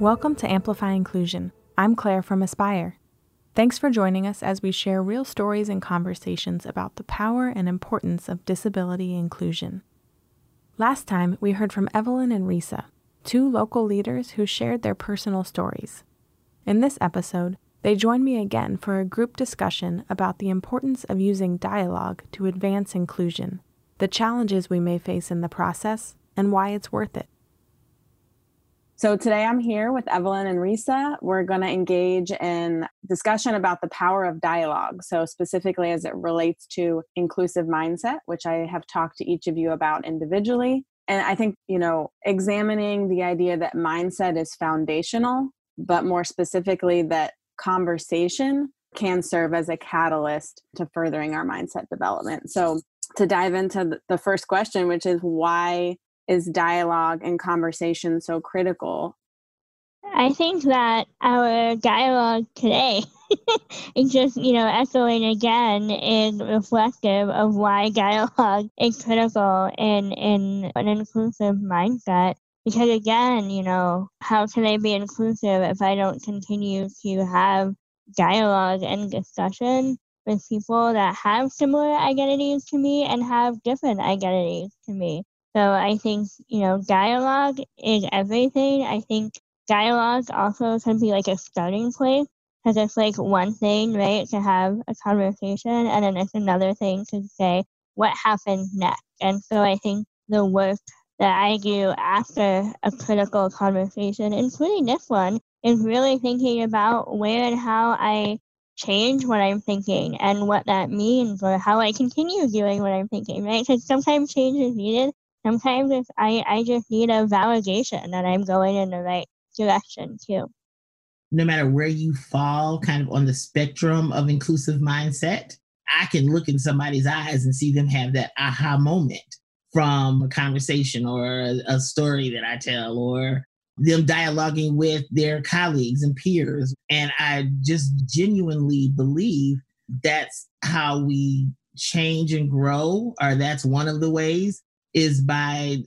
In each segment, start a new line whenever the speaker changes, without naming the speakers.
Welcome to Amplify Inclusion. I'm Claire from Aspire. Thanks for joining us as we share real stories and conversations about the power and importance of disability inclusion. Last time, we heard from Evelyn and Risa, two local leaders who shared their personal stories. In this episode, they join me again for a group discussion about the importance of using dialogue to advance inclusion, the challenges we may face in the process, and why it's worth it.
So today I'm here with Evelyn and Risa. We're going to engage in discussion about the power of dialogue. So specifically as it relates to inclusive mindset, which I have talked to each of you about individually. And I think, you know, examining the idea that mindset is foundational, but more specifically that conversation can serve as a catalyst to furthering our mindset development. So to dive into the first question, which is why is dialogue and conversation so critical?
I think that our dialogue today is just, you know, echoing again is reflective of why dialogue is critical in, in an inclusive mindset. Because again, you know, how can I be inclusive if I don't continue to have dialogue and discussion with people that have similar identities to me and have different identities to me? So I think, you know, dialogue is everything. I think dialogue also can be like a starting place because it's like one thing, right, to have a conversation, and then it's another thing to say what happens next. And so I think the work that I do after a critical conversation, including this one, is really thinking about where and how I change what I'm thinking and what that means or how I continue doing what I'm thinking, right? Because sometimes change is needed sometimes if I, I just need a validation that I'm going in the right direction too.
No matter where you fall kind of on the spectrum of inclusive mindset, I can look in somebody's eyes and see them have that aha moment from a conversation or a, a story that I tell or them dialoguing with their colleagues and peers. And I just genuinely believe that's how we change and grow, or that's one of the ways is by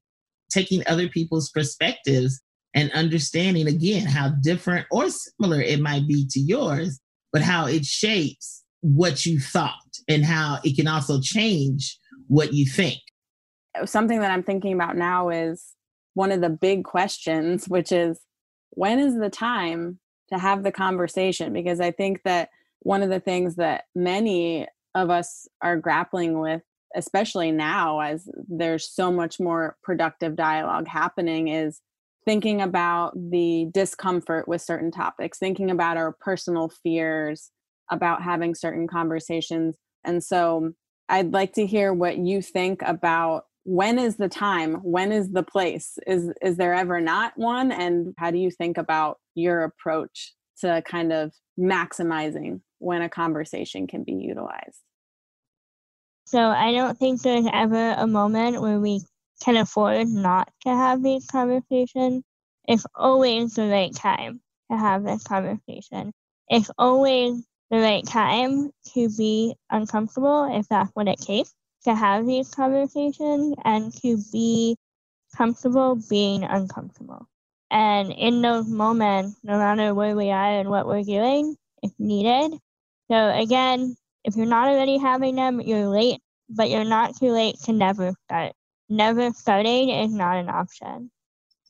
taking other people's perspectives and understanding again how different or similar it might be to yours, but how it shapes what you thought and how it can also change what you think.
Something that I'm thinking about now is one of the big questions, which is when is the time to have the conversation? Because I think that one of the things that many of us are grappling with especially now as there's so much more productive dialogue happening is thinking about the discomfort with certain topics thinking about our personal fears about having certain conversations. And so i'd like to hear what you think about when is the time when is the place? Is is there ever not one? And how do you think about your approach to kind of maximizing when a conversation can be utilized
so I don't think there's ever a moment where we can afford not to have these conversations. It's always the right time to have this conversation. It's always the right time to be uncomfortable if that's what it takes to have these conversations and to be comfortable being uncomfortable. And in those moments, no matter where we are and what we're doing, it's needed. So again, if you're not already having them, you're late, but you're not too late to never start. Never starting is not an option.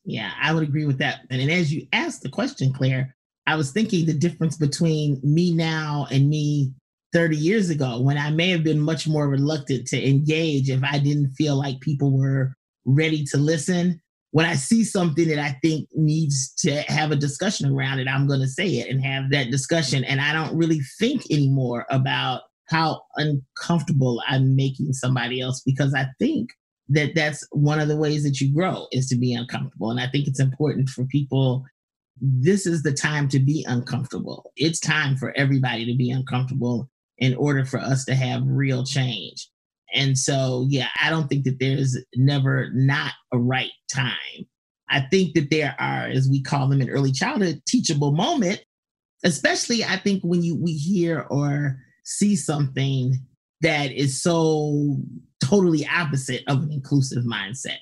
Yeah, I would agree with that. And, and as you asked the question, Claire, I was thinking the difference between me now and me 30 years ago when I may have been much more reluctant to engage if I didn't feel like people were ready to listen. When I see something that I think needs to have a discussion around it, I'm going to say it and have that discussion. And I don't really think anymore about how uncomfortable I'm making somebody else because I think that that's one of the ways that you grow is to be uncomfortable. And I think it's important for people. This is the time to be uncomfortable. It's time for everybody to be uncomfortable in order for us to have real change. And so, yeah, I don't think that there's never not a right time. I think that there are, as we call them in early childhood, teachable moment, especially I think when you we hear or see something that is so totally opposite of an inclusive mindset.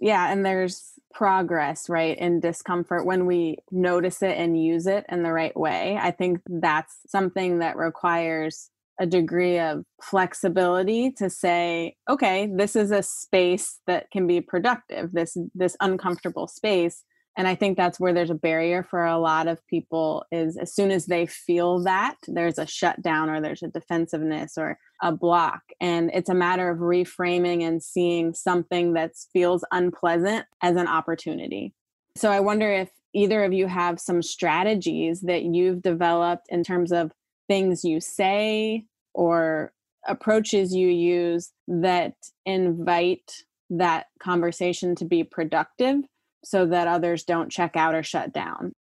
Yeah, and there's progress, right, in discomfort when we notice it and use it in the right way. I think that's something that requires a degree of flexibility to say okay this is a space that can be productive this this uncomfortable space and i think that's where there's a barrier for a lot of people is as soon as they feel that there's a shutdown or there's a defensiveness or a block and it's a matter of reframing and seeing something that feels unpleasant as an opportunity. So i wonder if either of you have some strategies that you've developed in terms of things you say or approaches you use that invite that conversation to be productive so that others don't check out or shut down.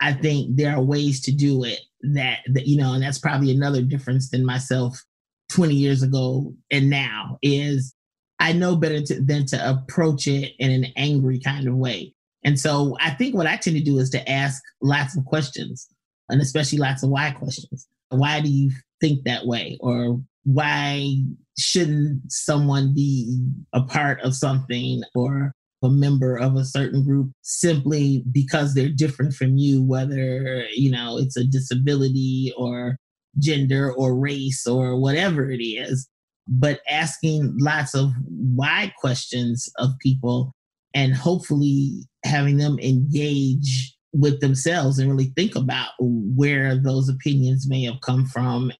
I think there are ways to do it that, that you know and that's probably another difference than myself 20 years ago and now is i know better to, than to approach it in an angry kind of way. And so i think what i tend to do is to ask lots of questions and especially lots of why questions why do you think that way? Or why shouldn't someone be a part of something or a member of a certain group simply because they're different from you whether you know it's a disability or gender or race or whatever it is but asking lots of why questions of people and hopefully having them engage with themselves and really think about where those opinions may have come from.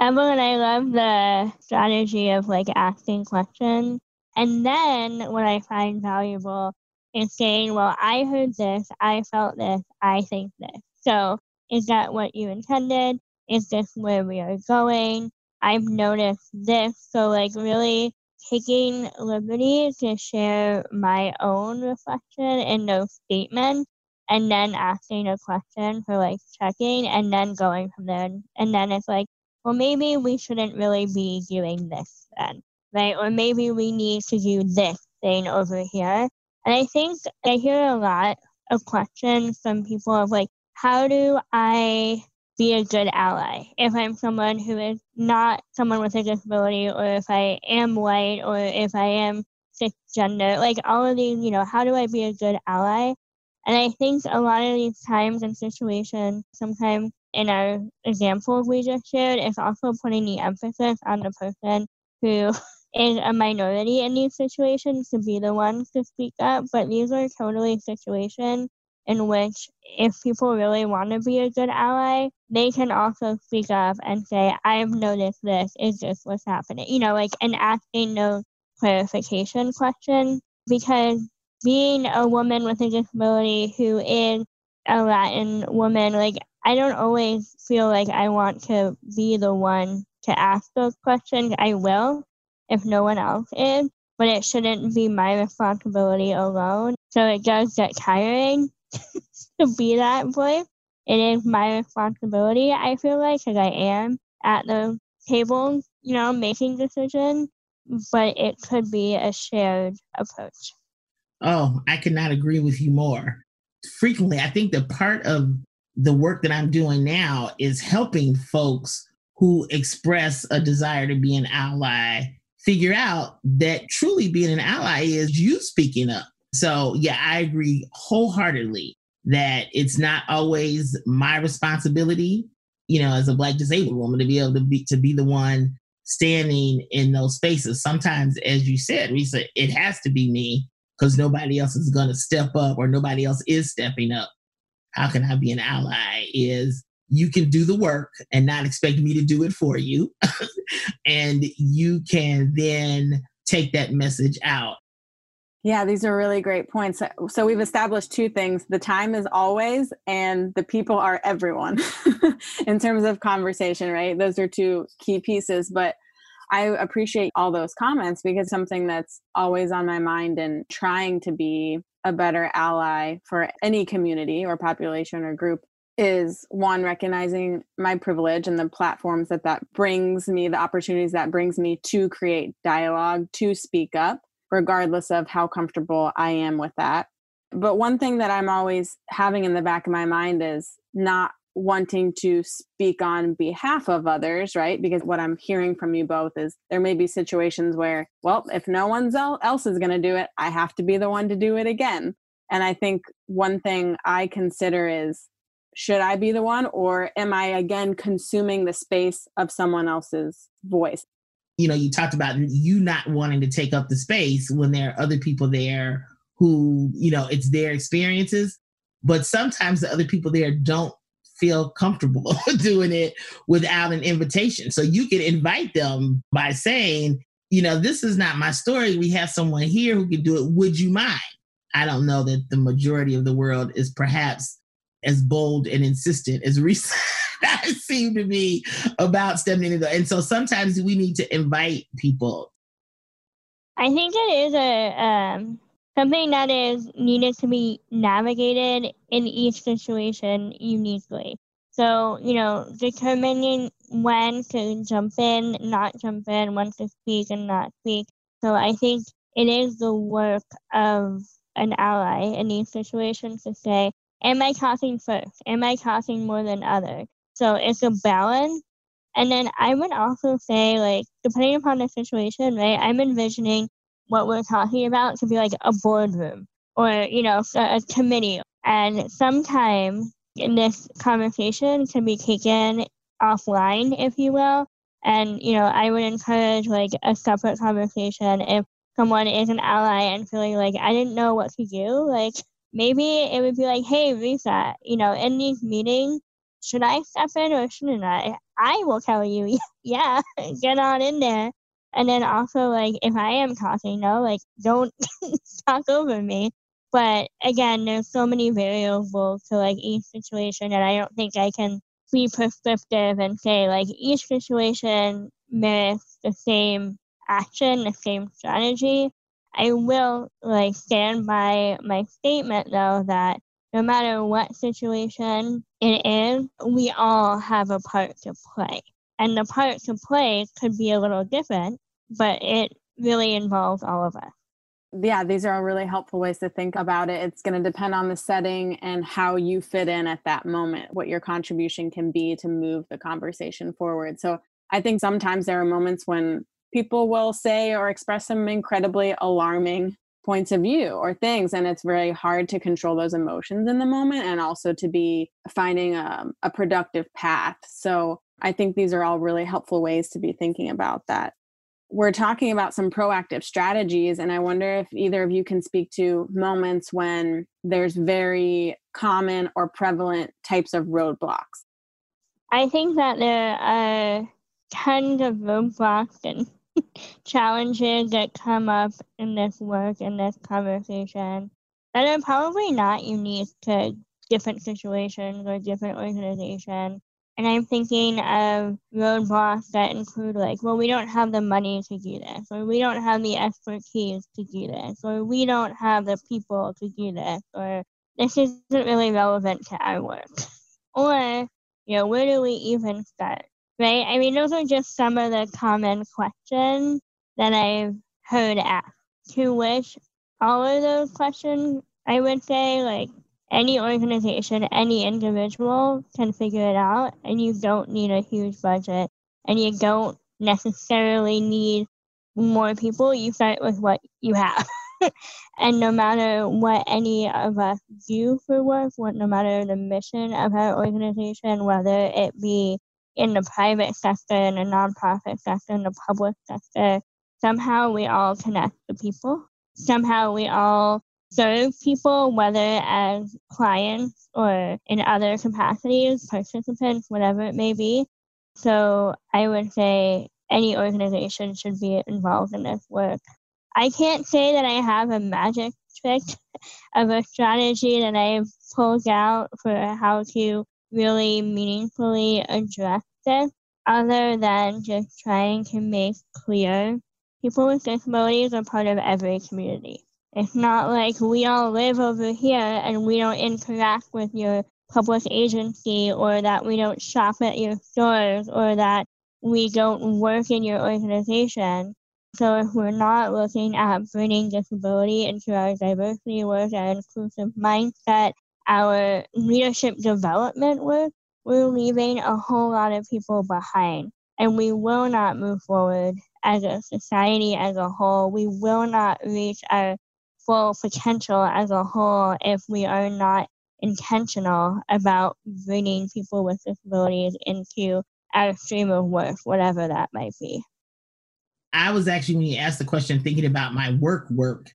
Evelyn, I love the strategy of like asking questions. And then what I find valuable is saying, well, I heard this, I felt this, I think this. So is that what you intended? Is this where we are going? I've noticed this. So, like, really taking liberty to share my own reflection in those statements and then asking a question for like checking and then going from there. And then it's like, well, maybe we shouldn't really be doing this then, right? Or maybe we need to do this thing over here. And I think I hear a lot of questions from people of like, how do I be a good ally if I'm someone who is not someone with a disability, or if I am white, or if I am cisgender, like all of these, you know, how do I be a good ally? And I think a lot of these times and situations, sometimes in our example we just shared, it's also putting the emphasis on the person who is a minority in these situations to be the ones to speak up. But these are totally situations in which if people really want to be a good ally, they can also speak up and say, I've noticed this, is this what's happening? You know, like and asking no clarification questions because being a woman with a disability who is a Latin woman, like I don't always feel like I want to be the one to ask those questions. I will if no one else is, but it shouldn't be my responsibility alone. So it does get tiring to be that voice. It is my responsibility, I feel like, because I am at the table, you know, making decisions, but it could be a shared approach.
Oh, I could not agree with you more. Frequently, I think that part of the work that I'm doing now is helping folks who express a desire to be an ally figure out that truly being an ally is you speaking up. So, yeah, I agree wholeheartedly that it's not always my responsibility, you know, as a black disabled woman to be able to be to be the one standing in those spaces. Sometimes, as you said, Risa, it has to be me because nobody else is going to step up or nobody else is stepping up. How can I be an ally? Is you can do the work and not expect me to do it for you. and you can then take that message out.
Yeah, these are really great points. So we've established two things. The time is always, and the people are everyone in terms of conversation, right? Those are two key pieces. But I appreciate all those comments because something that's always on my mind and trying to be a better ally for any community or population or group is one recognizing my privilege and the platforms that that brings me the opportunities that brings me to create dialogue to speak up regardless of how comfortable I am with that. But one thing that I'm always having in the back of my mind is not wanting to speak on behalf of others, right? Because what I'm hearing from you both is there may be situations where, well, if no one else is going to do it, I have to be the one to do it again. And I think one thing I consider is should I be the one or am I again consuming the space of someone else's voice?
You know, you talked about you not wanting to take up the space when there are other people there who, you know, it's their experiences. But sometimes the other people there don't feel comfortable doing it without an invitation. So you can invite them by saying, you know, this is not my story. We have someone here who can do it. Would you mind? I don't know that the majority of the world is perhaps as bold and insistent as recent seem to be about stepping into. And so sometimes we need to invite people.
I think it is a um, something that is needed to be navigated in each situation uniquely. So, you know, determining when to jump in, not jump in, when to speak and not speak. So I think it is the work of an ally in these situations to say, am I talking first? Am I talking more than others? So it's a balance. And then I would also say, like, depending upon the situation, right, I'm envisioning what we're talking about to be like a boardroom or, you know, a, committee. And sometimes in this conversation can be taken offline, if you will. And, you know, I would encourage like a separate conversation if someone is an ally and feeling like I didn't know what to do. Like maybe it would be like, hey, Risa, you know, in these meetings, should I step in or shouldn't I? I will tell you, yeah, get on in there. And then also, like, if I am talking, no, like, don't talk over me. But again, there's so many variables to like each situation, and I don't think I can be prescriptive and say like each situation merits the same action, the same strategy. I will like stand by my statement though that no matter what situation it is, we all have a part to play. And the part to play could be a little different, but it really involves all of us.
Yeah, these are all really helpful ways to think about it. It's going to depend on the setting and how you fit in at that moment, what your contribution can be to move the conversation forward. So I think sometimes there are moments when people will say or express some incredibly alarming points of view or things and it's very hard to control those emotions in the moment and also to be finding a, a productive path so i think these are all really helpful ways to be thinking about that. We're talking about some proactive strategies and i wonder if either of you can speak to moments when there's very common or prevalent types of roadblocks.
I think that there are tons of roadblocks and challenges that come up in this work in this conversation that are probably not unique to different situations or different organizations and I'm thinking of roadblocks that include like, well, we don't have the money to do this, or we don't have the expertise to do this, or we don't have the people to do this, or this isn't really relevant to our work. Or, you know, where do we even start? Right? I mean, those are just some of the common questions that I've heard asked. To which all of those questions, I would say, like, any organization, any individual can figure it out, and you don't need a huge budget, and you don't necessarily need more people. You start with what you have. and no matter what any of us do for work, what no matter the mission of our organization, whether it be in the private sector, in the nonprofit sector, in the public sector, somehow we all connect the people. Somehow we all serve people, whether as clients or in other capacities, participants, whatever it may be. So I would say any organization should be involved in this work. I can't say that I have a magic trick of a strategy that I've pulled out for how to really meaningfully address this, other than just trying to make clear people with disabilities are part of every community. It's not like we all live over here and we don't interact with your public agency or that we don't shop at your stores or that we don't work in your organization. So if we're not looking at bringing disability into our diversity work, our inclusive mindset, our leadership development work, we're leaving a whole lot of people behind. And we will not move forward as a society as a whole. We will not reach our full potential as a whole if we are not intentional about bringing people with disabilities into our stream of work, whatever that might be.
I was actually, when you asked the question, thinking about my work work.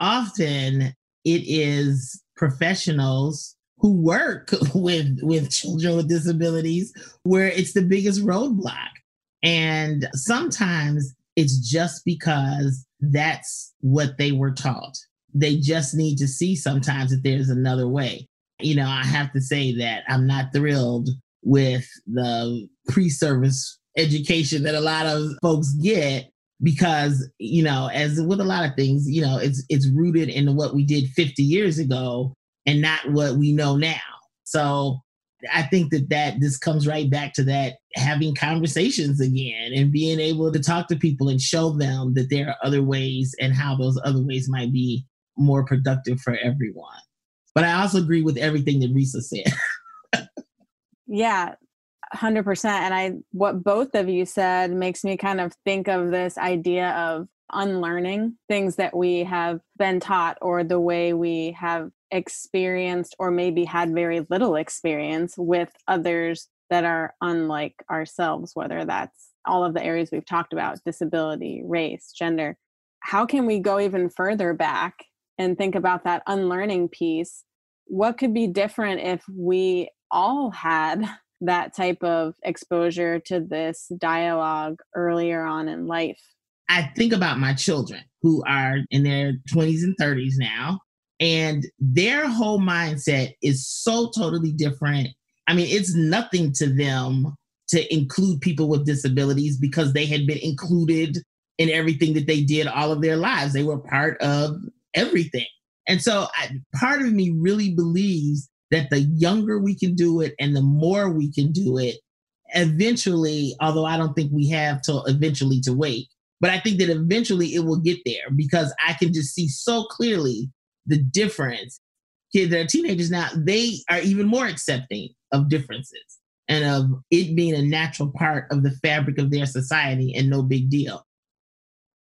Often it is professionals who work with with children with disabilities where it's the biggest roadblock and sometimes it's just because that's what they were taught they just need to see sometimes that there's another way you know i have to say that i'm not thrilled with the pre-service education that a lot of folks get because you know as with a lot of things you know it's it's rooted in what we did 50 years ago and not what we know now. So I think that that this comes right back to that having conversations again and being able to talk to people and show them that there are other ways and how those other ways might be more productive for everyone. But I also agree with everything that Risa said.
yeah, 100% and I what both of you said makes me kind of think of this idea of unlearning things that we have been taught or the way we have experienced or maybe had very little experience with others that are unlike ourselves, whether that's all of the areas we've talked about disability, race, gender. How can we go even further back and think about that unlearning piece? What could be different if we all had that type of exposure to this dialogue earlier on in life?
I think about my children who are in their 20s and 30s now, and their whole mindset is so totally different. I mean, it's nothing to them to include people with disabilities because they had been included in everything that they did all of their lives. They were part of everything. And so I, part of me really believes that the younger we can do it and the more we can do it, eventually, although I don't think we have till eventually to wait, but I think that eventually it will get there because I can just see so clearly the difference. Kids that are teenagers now, they are even more accepting of differences and of it being a natural part of the fabric of their society and no big deal.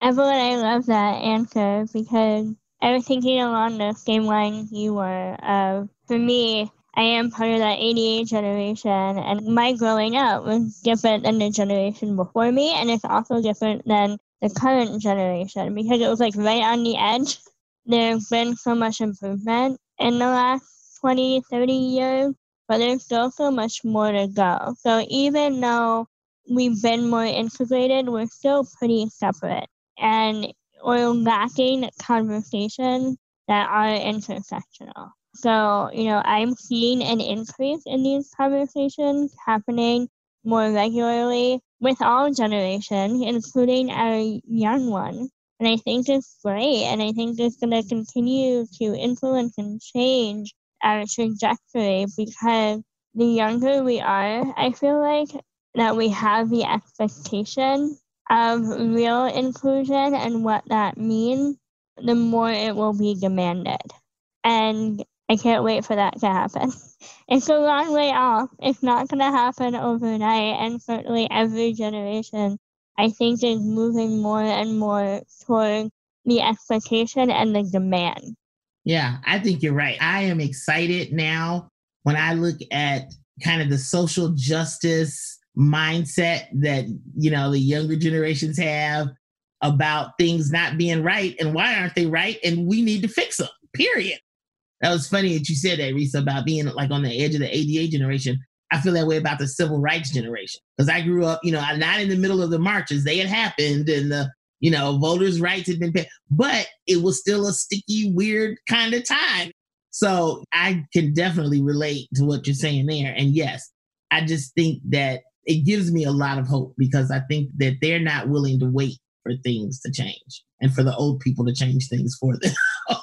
Evelyn, I love that answer because I was thinking along the same lines you were. Uh, for me, I am part of that ADA generation, and my growing up was different than the generation before me, and it's also different than the current generation because it was like right on the edge there's been so much improvement in the last 20, 30 years, but there's still so much more to go. So even though we've been more integrated, we're still pretty separate. And we're lacking conversations that are intersectional. So, you know, I'm seeing an increase in these conversations happening more regularly with all generations, including our young ones. And I think it's great. And I think it's going to continue to influence and change our trajectory because the younger we are, I feel like that we have the expectation of real inclusion and what that means, the more it will be demanded. And I can't wait for that to happen. It's a long way off. It's not going to happen overnight. And certainly every generation I think is moving more and more toward the expectation and the demand.
Yeah, I think you're right. I am excited now when I look at kind of the social justice mindset that, you know, the younger generations have about things not being right and why aren't they right and we need to fix them. Period. That was funny that you said that, Risa, about being like on the edge of the ADA generation. I feel that way about the civil rights generation because I grew up, you know, not in the middle of the marches. They had happened and the, you know, voters' rights had been paid, but it was still a sticky, weird kind of time. So I can definitely relate to what you're saying there. And yes, I just think that it gives me a lot of hope because I think that they're not willing to wait for things to change and for the old people to change things for them.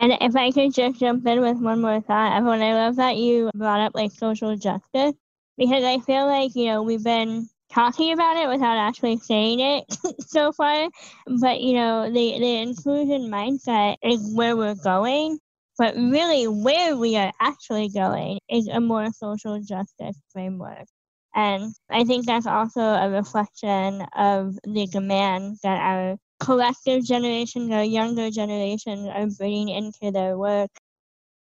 And if I could just jump in with one more thought, everyone, I love that you brought up like social justice because I feel like, you know, we've been talking about it without actually saying it so far. But, you know, the, the inclusion mindset is where we're going. But really, where we are actually going is a more social justice framework. And I think that's also a reflection of the demand that our collective generation, our younger generation, are bringing into their work.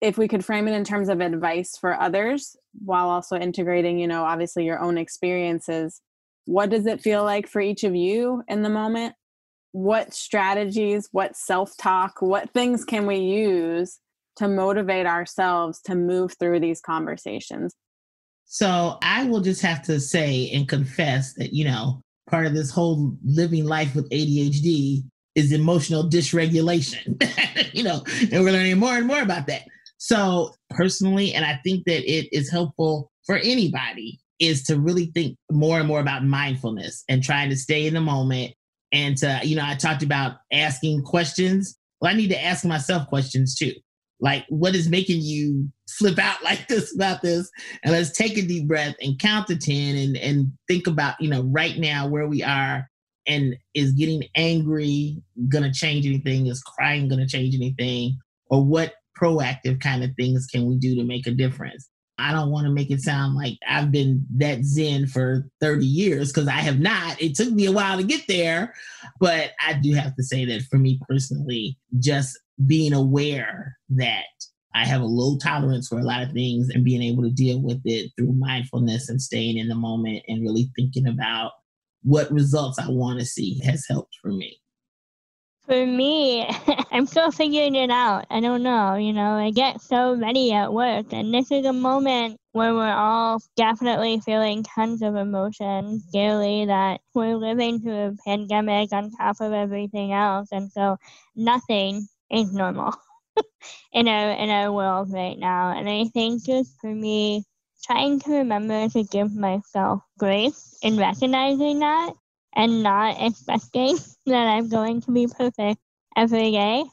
If we could frame it in terms of advice for others while also integrating, you know, obviously your own experiences, what does it feel like for each of you in the moment? What strategies, what self talk, what things can we use to motivate ourselves to move through these conversations?
So I will just have to say and confess that, you know, part of this whole living life with ADHD is emotional dysregulation, you know, and we're learning more and more about that. So personally, and I think that it is helpful for anybody is to really think more and more about mindfulness and trying to stay in the moment and to, you know, I talked about asking questions. Well, I need to ask myself questions too like what is making you flip out like this about this. And let's take a deep breath and count to 10 and and think about you know right now where we are and is getting angry gonna change anything? Is crying gonna change anything? Or what proactive kind of things can we do to make a difference? I don't want to make it sound like i've been that zen for 30 years because i have not. It took me a while to get there but i do have to say that for me personally just being aware that I have a low tolerance for a lot of things and being able to deal with it through mindfulness and staying in the moment and really thinking about what results I want to see has helped for me.
For me, I'm still figuring it out. I don't know, you know, I get so ready at work, and this is a moment where we're all definitely feeling tons of emotions, daily that we're living through a pandemic on top of everything else. And so nothing is normal in our in our world right now. And I think just for me, trying to remember to give myself grace in recognizing that and not expecting that I'm going to be perfect every day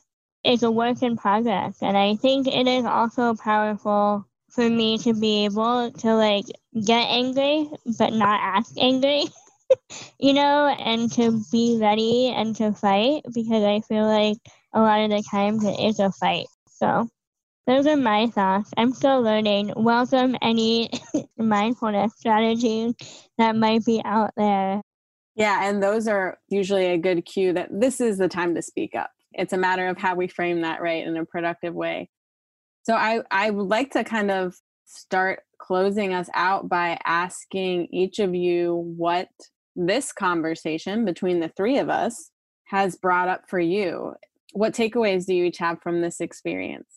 is a work in progress. And I think it is also powerful for me to be able to like get angry but not act angry. you know, and to be ready and to fight because I feel like a lot of the times it is a fight. So those are my thoughts. I'm still learning. Welcome any mindfulness strategies that might be out there.
Yeah, and those are usually a good cue that this is the time to speak up. It's a matter of how we frame that right in a productive way. So I I would like to kind of start closing us out by asking each of you what this conversation between the three of us has brought up for you what takeaways do you each have from this experience?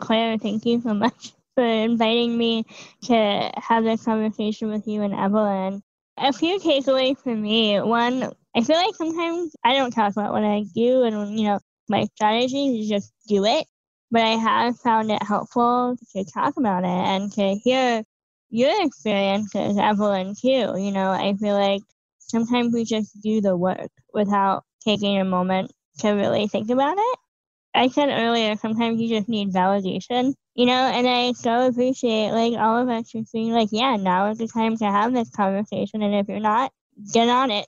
Claire, thank you so much for inviting me to have this conversation with you and Evelyn. A few takeaways for me. One, I feel like sometimes I don't talk about what I do and, you know, my strategy is just do it. But I have found it helpful to talk about it and to hear your experiences, Evelyn, too. You know, I feel like sometimes we just do the work without taking a moment to really think about it. I said earlier, sometimes you just need validation, you know, and I so appreciate like all of us just being like, yeah, now is the time to have this conversation. And if you're not, get on it.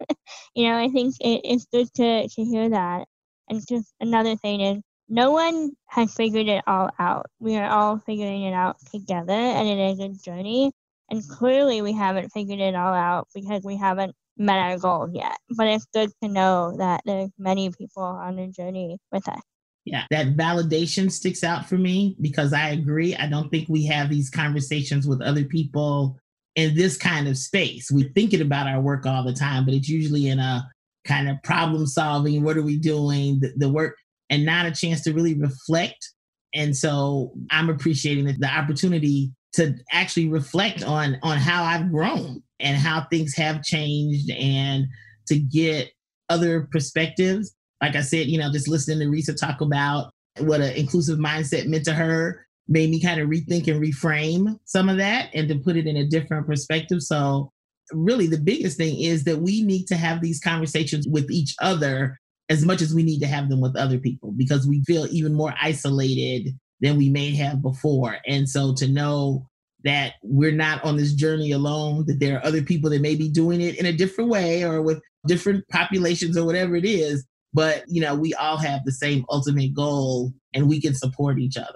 you know, I think it, it's good to, to hear that. And just another thing is, no one has figured it all out. We are all figuring it out together, and it is a journey. And clearly, we haven't figured it all out because we haven't met our goal yet. But it's good to know that there's many people on the journey with us.
Yeah, that validation sticks out for me because I agree. I don't think we have these conversations with other people in this kind of space. We're thinking about our work all the time, but it's usually in a kind of problem solving, what are we doing, the, the work, and not a chance to really reflect. And so I'm appreciating the, the opportunity to actually reflect on on how I've grown and how things have changed and to get other perspectives. Like I said, you know, just listening to Risa talk about what an inclusive mindset meant to her made me kind of rethink and reframe some of that and to put it in a different perspective. So, really, the biggest thing is that we need to have these conversations with each other as much as we need to have them with other people because we feel even more isolated than we may have before. And so, to know that we're not on this journey alone, that there are other people that may be doing it in a different way or with different populations or whatever it is, but you know, we all have the same ultimate goal and we can support each other.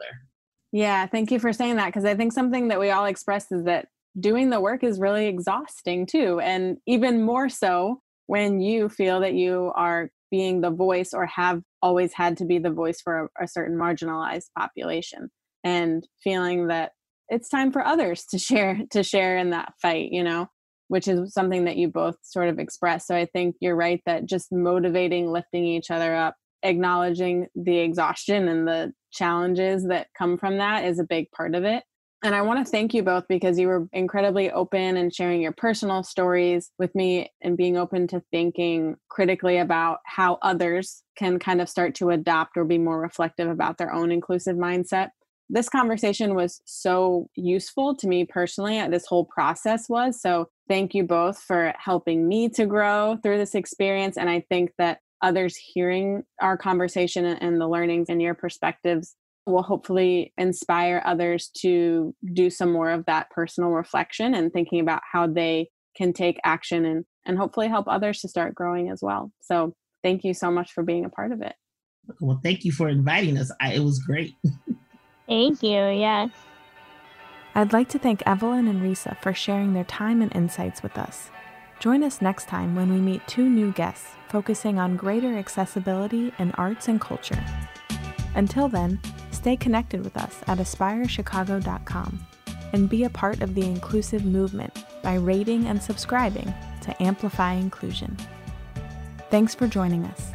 Yeah, thank you for saying that because I think something that we all express is that doing the work is really exhausting too. And even more so when you feel that you are being the voice or have always had to be the voice for a, a certain marginalized population and feeling that it's time for others to share to share in that fight you know which is something that you both sort of express so i think you're right that just motivating lifting each other up acknowledging the exhaustion and the challenges that come from that is a big part of it and I want to thank you both because you were incredibly open and sharing your personal stories with me and being open to thinking critically about how others can kind of start to adopt or be more reflective about their own inclusive mindset. This conversation was so useful to me personally. Uh, this whole process was. So, thank you both for helping me to grow through this experience. And I think that others hearing our conversation and the learnings and your perspectives will hopefully inspire others to do some more of that personal reflection and thinking about how they can take action and and hopefully help others to start growing as well. So thank you so much for being a part of it.
Well, thank you for inviting us. I, it was great.
thank you. Yes.
I'd like to thank Evelyn and Risa for sharing their time and insights with us. Join us next time when we meet two new guests focusing on greater accessibility in arts and culture. Until then, Stay connected with us at aspirechicago.com and be a part of the inclusive movement by rating and subscribing to Amplify Inclusion. Thanks for joining us.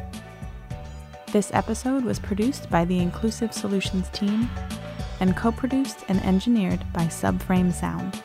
This episode was produced by the Inclusive Solutions team and co produced and engineered by Subframe Sound.